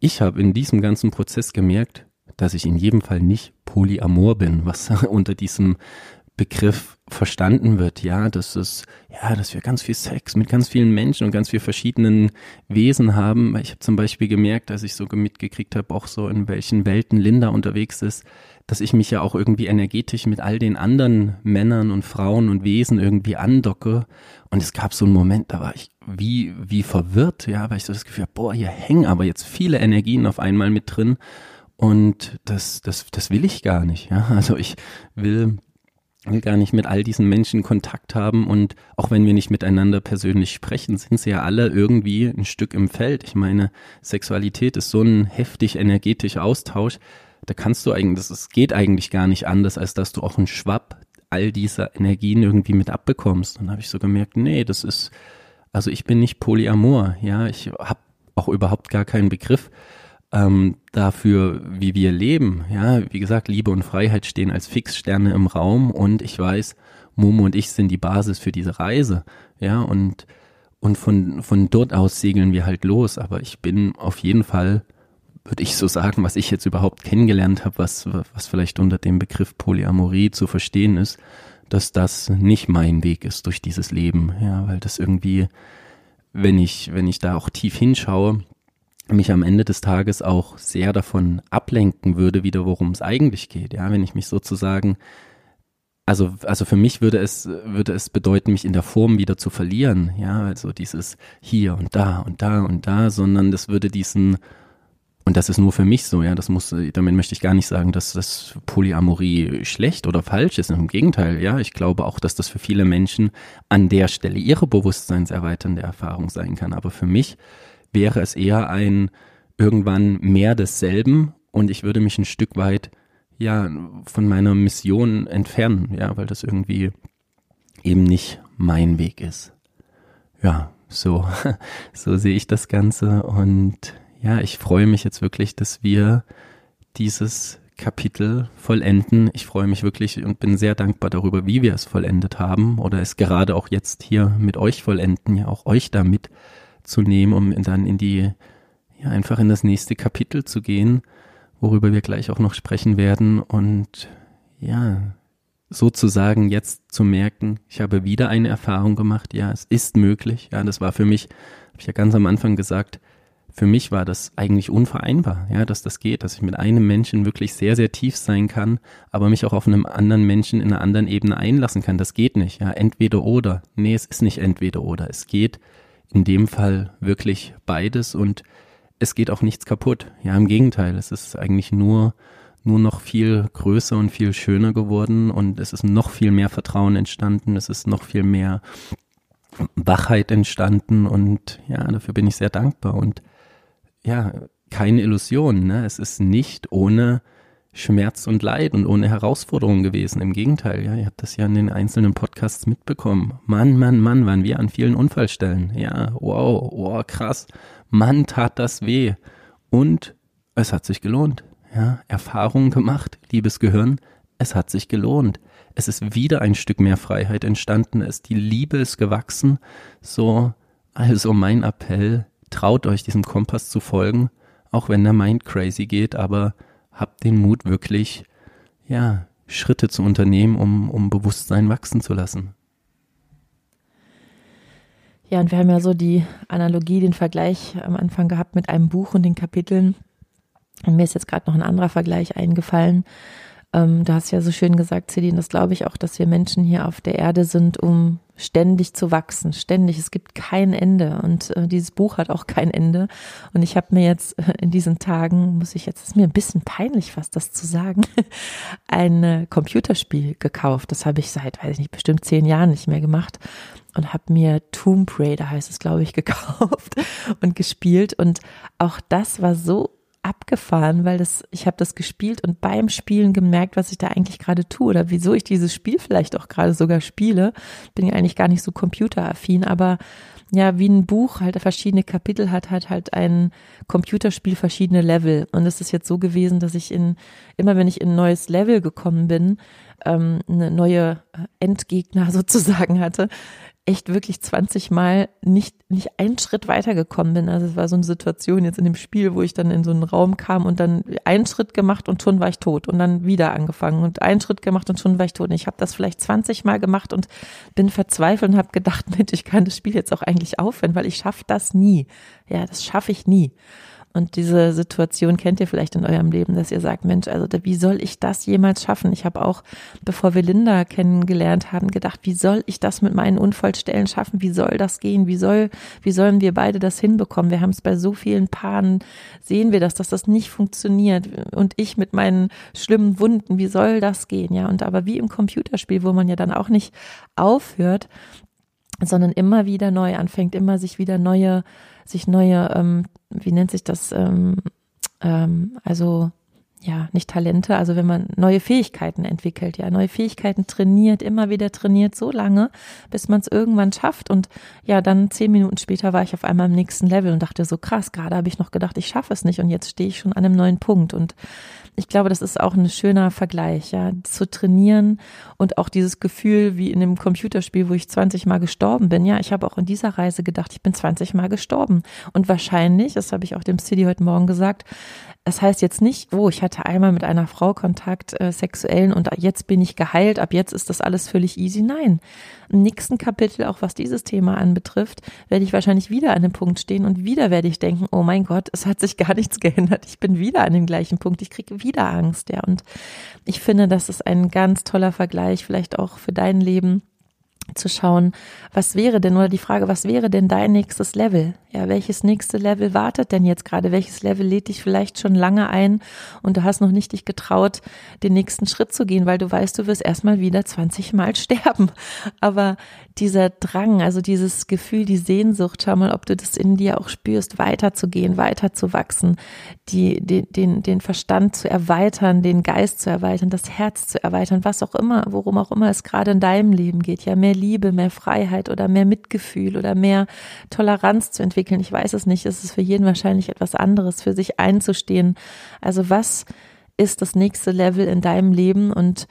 Ich habe in diesem ganzen Prozess gemerkt, dass ich in jedem Fall nicht polyamor bin, was unter diesem Begriff verstanden wird, ja, dass es, ja, dass wir ganz viel Sex mit ganz vielen Menschen und ganz vielen verschiedenen Wesen haben. Ich habe zum Beispiel gemerkt, als ich so mitgekriegt habe, auch so in welchen Welten Linda unterwegs ist, dass ich mich ja auch irgendwie energetisch mit all den anderen Männern und Frauen und Wesen irgendwie andocke. Und es gab so einen Moment, da war ich wie, wie verwirrt, ja, weil ich so das Gefühl habe, boah, hier hängen aber jetzt viele Energien auf einmal mit drin. Und das, das, das will ich gar nicht, ja. Also ich will will gar nicht mit all diesen Menschen Kontakt haben und auch wenn wir nicht miteinander persönlich sprechen, sind sie ja alle irgendwie ein Stück im Feld. Ich meine, Sexualität ist so ein heftig energetischer Austausch, da kannst du eigentlich, es geht eigentlich gar nicht anders, als dass du auch einen Schwapp all dieser Energien irgendwie mit abbekommst. Und dann habe ich so gemerkt, nee, das ist, also ich bin nicht Polyamor, ja, ich habe auch überhaupt gar keinen Begriff ähm, dafür, wie wir leben. Ja, wie gesagt, Liebe und Freiheit stehen als Fixsterne im Raum und ich weiß, Momo und ich sind die Basis für diese Reise. Ja, und, und von, von dort aus segeln wir halt los. Aber ich bin auf jeden Fall, würde ich so sagen, was ich jetzt überhaupt kennengelernt habe, was, was vielleicht unter dem Begriff Polyamorie zu verstehen ist, dass das nicht mein Weg ist durch dieses Leben. Ja, weil das irgendwie, wenn ich, wenn ich da auch tief hinschaue, mich am Ende des Tages auch sehr davon ablenken würde, wieder worum es eigentlich geht. Ja, wenn ich mich sozusagen also, also für mich würde es, würde es bedeuten, mich in der Form wieder zu verlieren. Ja, also dieses hier und da und da und da, sondern das würde diesen, und das ist nur für mich so, ja, das muss, damit möchte ich gar nicht sagen, dass das Polyamorie schlecht oder falsch ist. Im Gegenteil, ja, ich glaube auch, dass das für viele Menschen an der Stelle ihre bewusstseinserweiternde Erfahrung sein kann. Aber für mich wäre es eher ein irgendwann mehr desselben und ich würde mich ein Stück weit ja von meiner Mission entfernen, ja, weil das irgendwie eben nicht mein Weg ist. Ja, so, so sehe ich das Ganze und ja, ich freue mich jetzt wirklich, dass wir dieses Kapitel vollenden. Ich freue mich wirklich und bin sehr dankbar darüber, wie wir es vollendet haben oder es gerade auch jetzt hier mit euch vollenden, ja auch euch da mitzunehmen, um dann in die, ja einfach in das nächste Kapitel zu gehen worüber wir gleich auch noch sprechen werden. Und ja, sozusagen jetzt zu merken, ich habe wieder eine Erfahrung gemacht. Ja, es ist möglich. Ja, das war für mich, habe ich ja ganz am Anfang gesagt, für mich war das eigentlich unvereinbar, ja, dass das geht, dass ich mit einem Menschen wirklich sehr, sehr tief sein kann, aber mich auch auf einem anderen Menschen in einer anderen Ebene einlassen kann. Das geht nicht, ja, entweder oder. Nee, es ist nicht entweder oder. Es geht in dem Fall wirklich beides und es geht auch nichts kaputt. Ja, im Gegenteil, es ist eigentlich nur, nur noch viel größer und viel schöner geworden und es ist noch viel mehr Vertrauen entstanden, es ist noch viel mehr Wachheit entstanden und ja, dafür bin ich sehr dankbar und ja, keine Illusion, ne? Es ist nicht ohne Schmerz und Leid und ohne Herausforderungen gewesen. Im Gegenteil, ja, ihr habt das ja in den einzelnen Podcasts mitbekommen. Mann, Mann, Mann, waren wir an vielen Unfallstellen. Ja, wow, wow, krass. Mann, tat das weh. Und es hat sich gelohnt. Ja, Erfahrungen gemacht, liebes Gehirn, es hat sich gelohnt. Es ist wieder ein Stück mehr Freiheit entstanden, es die Liebe ist gewachsen. So, also mein Appell, traut euch diesem Kompass zu folgen, auch wenn der Mind crazy geht, aber habt den Mut wirklich, ja, Schritte zu unternehmen, um, um Bewusstsein wachsen zu lassen. Ja, und wir haben ja so die Analogie, den Vergleich am Anfang gehabt mit einem Buch und den Kapiteln. Und mir ist jetzt gerade noch ein anderer Vergleich eingefallen. Ähm, da hast du ja so schön gesagt, Celine, das glaube ich auch, dass wir Menschen hier auf der Erde sind, um ständig zu wachsen, ständig. Es gibt kein Ende und äh, dieses Buch hat auch kein Ende. Und ich habe mir jetzt äh, in diesen Tagen, muss ich jetzt, ist mir ein bisschen peinlich fast das zu sagen, ein äh, Computerspiel gekauft. Das habe ich seit, weiß ich nicht, bestimmt zehn Jahren nicht mehr gemacht und habe mir Tomb Raider heißt es, glaube ich, gekauft und gespielt. Und auch das war so abgefahren, weil das, ich habe das gespielt und beim Spielen gemerkt, was ich da eigentlich gerade tue oder wieso ich dieses Spiel vielleicht auch gerade sogar spiele. Bin ja eigentlich gar nicht so computeraffin, aber ja, wie ein Buch halt verschiedene Kapitel hat, hat halt ein Computerspiel verschiedene Level. Und es ist jetzt so gewesen, dass ich in, immer wenn ich in ein neues Level gekommen bin, ähm, eine neue Endgegner sozusagen hatte, echt wirklich 20 Mal nicht, nicht einen Schritt weitergekommen bin. Also es war so eine Situation jetzt in dem Spiel, wo ich dann in so einen Raum kam und dann einen Schritt gemacht und schon war ich tot und dann wieder angefangen und einen Schritt gemacht und schon war ich tot. Und ich habe das vielleicht 20 Mal gemacht und bin verzweifelt und habe gedacht, Mensch, ich kann das Spiel jetzt auch eigentlich aufhören, weil ich schaffe das nie. Ja, das schaffe ich nie. Und diese Situation kennt ihr vielleicht in eurem Leben, dass ihr sagt, Mensch, also wie soll ich das jemals schaffen? Ich habe auch, bevor wir Linda kennengelernt haben, gedacht, wie soll ich das mit meinen Unfallstellen schaffen? Wie soll das gehen? Wie soll, wie sollen wir beide das hinbekommen? Wir haben es bei so vielen Paaren, sehen wir das, dass das nicht funktioniert. Und ich mit meinen schlimmen Wunden, wie soll das gehen? Ja, und aber wie im Computerspiel, wo man ja dann auch nicht aufhört, sondern immer wieder neu anfängt, immer sich wieder neue sich neue, ähm, wie nennt sich das, ähm, ähm, also ja, nicht Talente, also wenn man neue Fähigkeiten entwickelt, ja, neue Fähigkeiten trainiert, immer wieder trainiert, so lange, bis man es irgendwann schafft. Und ja, dann zehn Minuten später war ich auf einmal im nächsten Level und dachte so, krass, gerade habe ich noch gedacht, ich schaffe es nicht und jetzt stehe ich schon an einem neuen Punkt. Und ich glaube, das ist auch ein schöner Vergleich, ja, zu trainieren und auch dieses Gefühl wie in dem Computerspiel, wo ich 20 Mal gestorben bin. Ja, ich habe auch in dieser Reise gedacht, ich bin 20 Mal gestorben. Und wahrscheinlich, das habe ich auch dem City heute Morgen gesagt, das heißt jetzt nicht, oh, ich hatte einmal mit einer Frau Kontakt äh, sexuellen und jetzt bin ich geheilt, ab jetzt ist das alles völlig easy. Nein. Im nächsten Kapitel, auch was dieses Thema anbetrifft, werde ich wahrscheinlich wieder an dem Punkt stehen und wieder werde ich denken, oh mein Gott, es hat sich gar nichts geändert. Ich bin wieder an dem gleichen Punkt. Ich kriege wieder Angst, ja. Und ich finde, das ist ein ganz toller Vergleich, vielleicht auch für dein Leben zu schauen, was wäre denn, oder die Frage, was wäre denn dein nächstes Level? Ja, welches nächste Level wartet denn jetzt gerade? Welches Level lädt dich vielleicht schon lange ein und du hast noch nicht dich getraut, den nächsten Schritt zu gehen, weil du weißt, du wirst erstmal wieder 20 Mal sterben. Aber dieser Drang, also dieses Gefühl, die Sehnsucht, schau mal, ob du das in dir auch spürst, weiterzugehen, weiterzuwachsen, die, den, den, den Verstand zu erweitern, den Geist zu erweitern, das Herz zu erweitern, was auch immer, worum auch immer es gerade in deinem Leben geht, ja, mehr Liebe, mehr Freiheit oder mehr Mitgefühl oder mehr Toleranz zu entwickeln. Ich weiß es nicht. Es ist für jeden wahrscheinlich etwas anderes, für sich einzustehen. Also was ist das nächste Level in deinem Leben und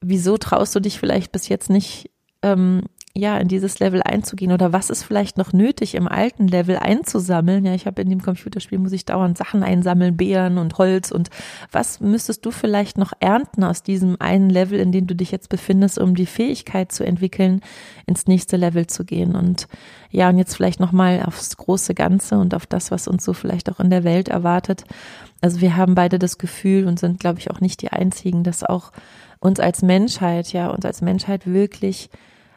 wieso traust du dich vielleicht bis jetzt nicht ähm, ja, in dieses Level einzugehen oder was ist vielleicht noch nötig im alten Level einzusammeln? Ja, ich habe in dem Computerspiel muss ich dauernd Sachen einsammeln, Beeren und Holz und was müsstest du vielleicht noch ernten aus diesem einen Level, in dem du dich jetzt befindest, um die Fähigkeit zu entwickeln, ins nächste Level zu gehen und ja, und jetzt vielleicht nochmal aufs große Ganze und auf das, was uns so vielleicht auch in der Welt erwartet. Also wir haben beide das Gefühl und sind, glaube ich, auch nicht die einzigen, dass auch uns als Menschheit, ja, uns als Menschheit wirklich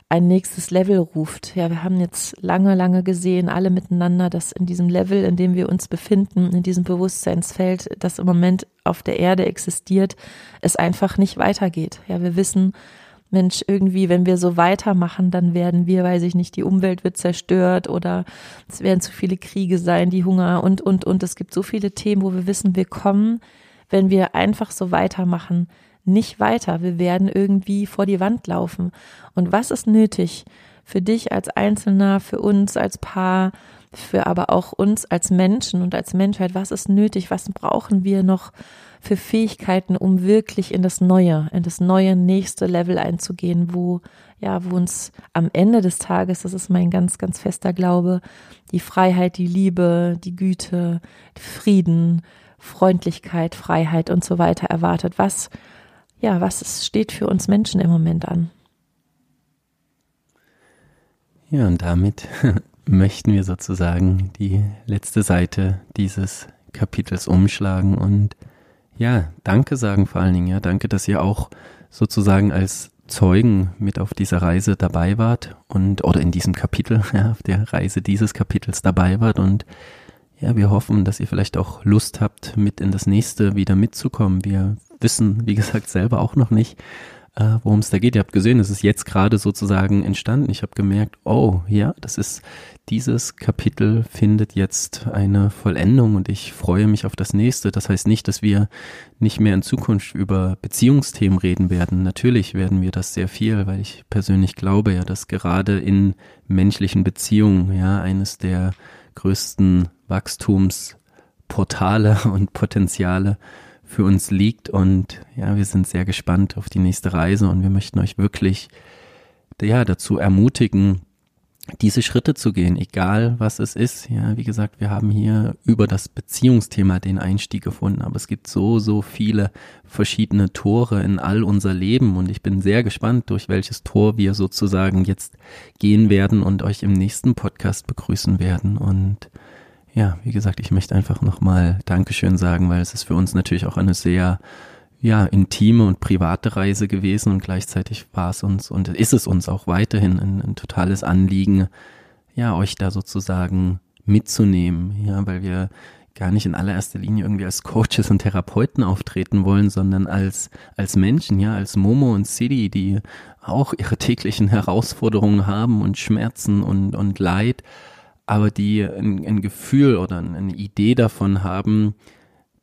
ein nächstes Level ruft. Ja, wir haben jetzt lange, lange gesehen, alle miteinander, dass in diesem Level, in dem wir uns befinden, in diesem Bewusstseinsfeld, das im Moment auf der Erde existiert, es einfach nicht weitergeht. Ja, wir wissen, Mensch, irgendwie, wenn wir so weitermachen, dann werden wir, weiß ich nicht, die Umwelt wird zerstört oder es werden zu viele Kriege sein, die Hunger und, und, und. Es gibt so viele Themen, wo wir wissen, wir kommen, wenn wir einfach so weitermachen, nicht weiter. Wir werden irgendwie vor die Wand laufen. Und was ist nötig für dich als Einzelner, für uns als Paar, für aber auch uns als Menschen und als Menschheit? Was ist nötig? Was brauchen wir noch für Fähigkeiten, um wirklich in das neue, in das neue nächste Level einzugehen, wo ja, wo uns am Ende des Tages, das ist mein ganz, ganz fester Glaube, die Freiheit, die Liebe, die Güte, Frieden, Freundlichkeit, Freiheit und so weiter erwartet. Was ja, was steht für uns Menschen im Moment an? Ja, und damit möchten wir sozusagen die letzte Seite dieses Kapitels umschlagen und ja, danke sagen vor allen Dingen, ja, danke, dass ihr auch sozusagen als Zeugen mit auf dieser Reise dabei wart und oder in diesem Kapitel, ja, auf der Reise dieses Kapitels dabei wart und ja, wir hoffen, dass ihr vielleicht auch Lust habt, mit in das nächste wieder mitzukommen. Wir wissen, wie gesagt, selber auch noch nicht, äh, worum es da geht. Ihr habt gesehen, es ist jetzt gerade sozusagen entstanden. Ich habe gemerkt, oh ja, das ist dieses Kapitel findet jetzt eine Vollendung und ich freue mich auf das nächste. Das heißt nicht, dass wir nicht mehr in Zukunft über Beziehungsthemen reden werden. Natürlich werden wir das sehr viel, weil ich persönlich glaube ja, dass gerade in menschlichen Beziehungen ja eines der größten Wachstumsportale und Potenziale für uns liegt. Und ja, wir sind sehr gespannt auf die nächste Reise und wir möchten euch wirklich ja, dazu ermutigen, diese Schritte zu gehen, egal was es ist. Ja, wie gesagt, wir haben hier über das Beziehungsthema den Einstieg gefunden, aber es gibt so, so viele verschiedene Tore in all unser Leben und ich bin sehr gespannt, durch welches Tor wir sozusagen jetzt gehen werden und euch im nächsten Podcast begrüßen werden und ja, wie gesagt, ich möchte einfach nochmal Dankeschön sagen, weil es ist für uns natürlich auch eine sehr ja, intime und private Reise gewesen und gleichzeitig war es uns und ist es uns auch weiterhin ein, ein totales Anliegen, ja, euch da sozusagen mitzunehmen, ja, weil wir gar nicht in allererster Linie irgendwie als Coaches und Therapeuten auftreten wollen, sondern als, als Menschen, ja, als Momo und Sidi, die auch ihre täglichen Herausforderungen haben und Schmerzen und, und Leid aber die ein, ein Gefühl oder eine Idee davon haben,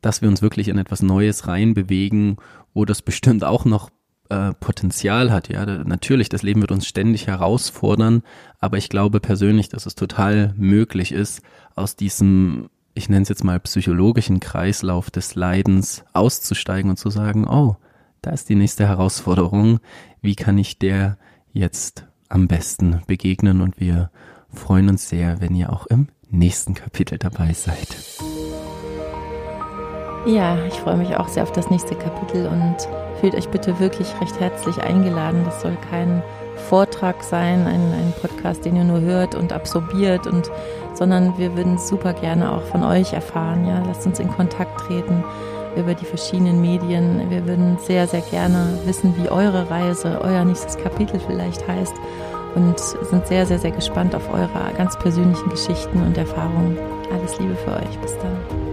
dass wir uns wirklich in etwas Neues reinbewegen, wo das bestimmt auch noch äh, Potenzial hat. Ja, natürlich, das Leben wird uns ständig herausfordern, aber ich glaube persönlich, dass es total möglich ist, aus diesem, ich nenne es jetzt mal psychologischen Kreislauf des Leidens auszusteigen und zu sagen, oh, da ist die nächste Herausforderung. Wie kann ich der jetzt am besten begegnen? Und wir freuen uns sehr, wenn ihr auch im nächsten Kapitel dabei seid. Ja, ich freue mich auch sehr auf das nächste Kapitel und fühlt euch bitte wirklich recht herzlich eingeladen. Das soll kein Vortrag sein, ein, ein Podcast, den ihr nur hört und absorbiert und sondern wir würden super gerne auch von euch erfahren. Ja, lasst uns in Kontakt treten über die verschiedenen Medien. Wir würden sehr, sehr gerne wissen, wie eure Reise, euer nächstes Kapitel vielleicht heißt und sind sehr, sehr, sehr gespannt auf eure ganz persönlichen Geschichten und Erfahrungen. Alles Liebe für euch. Bis dann.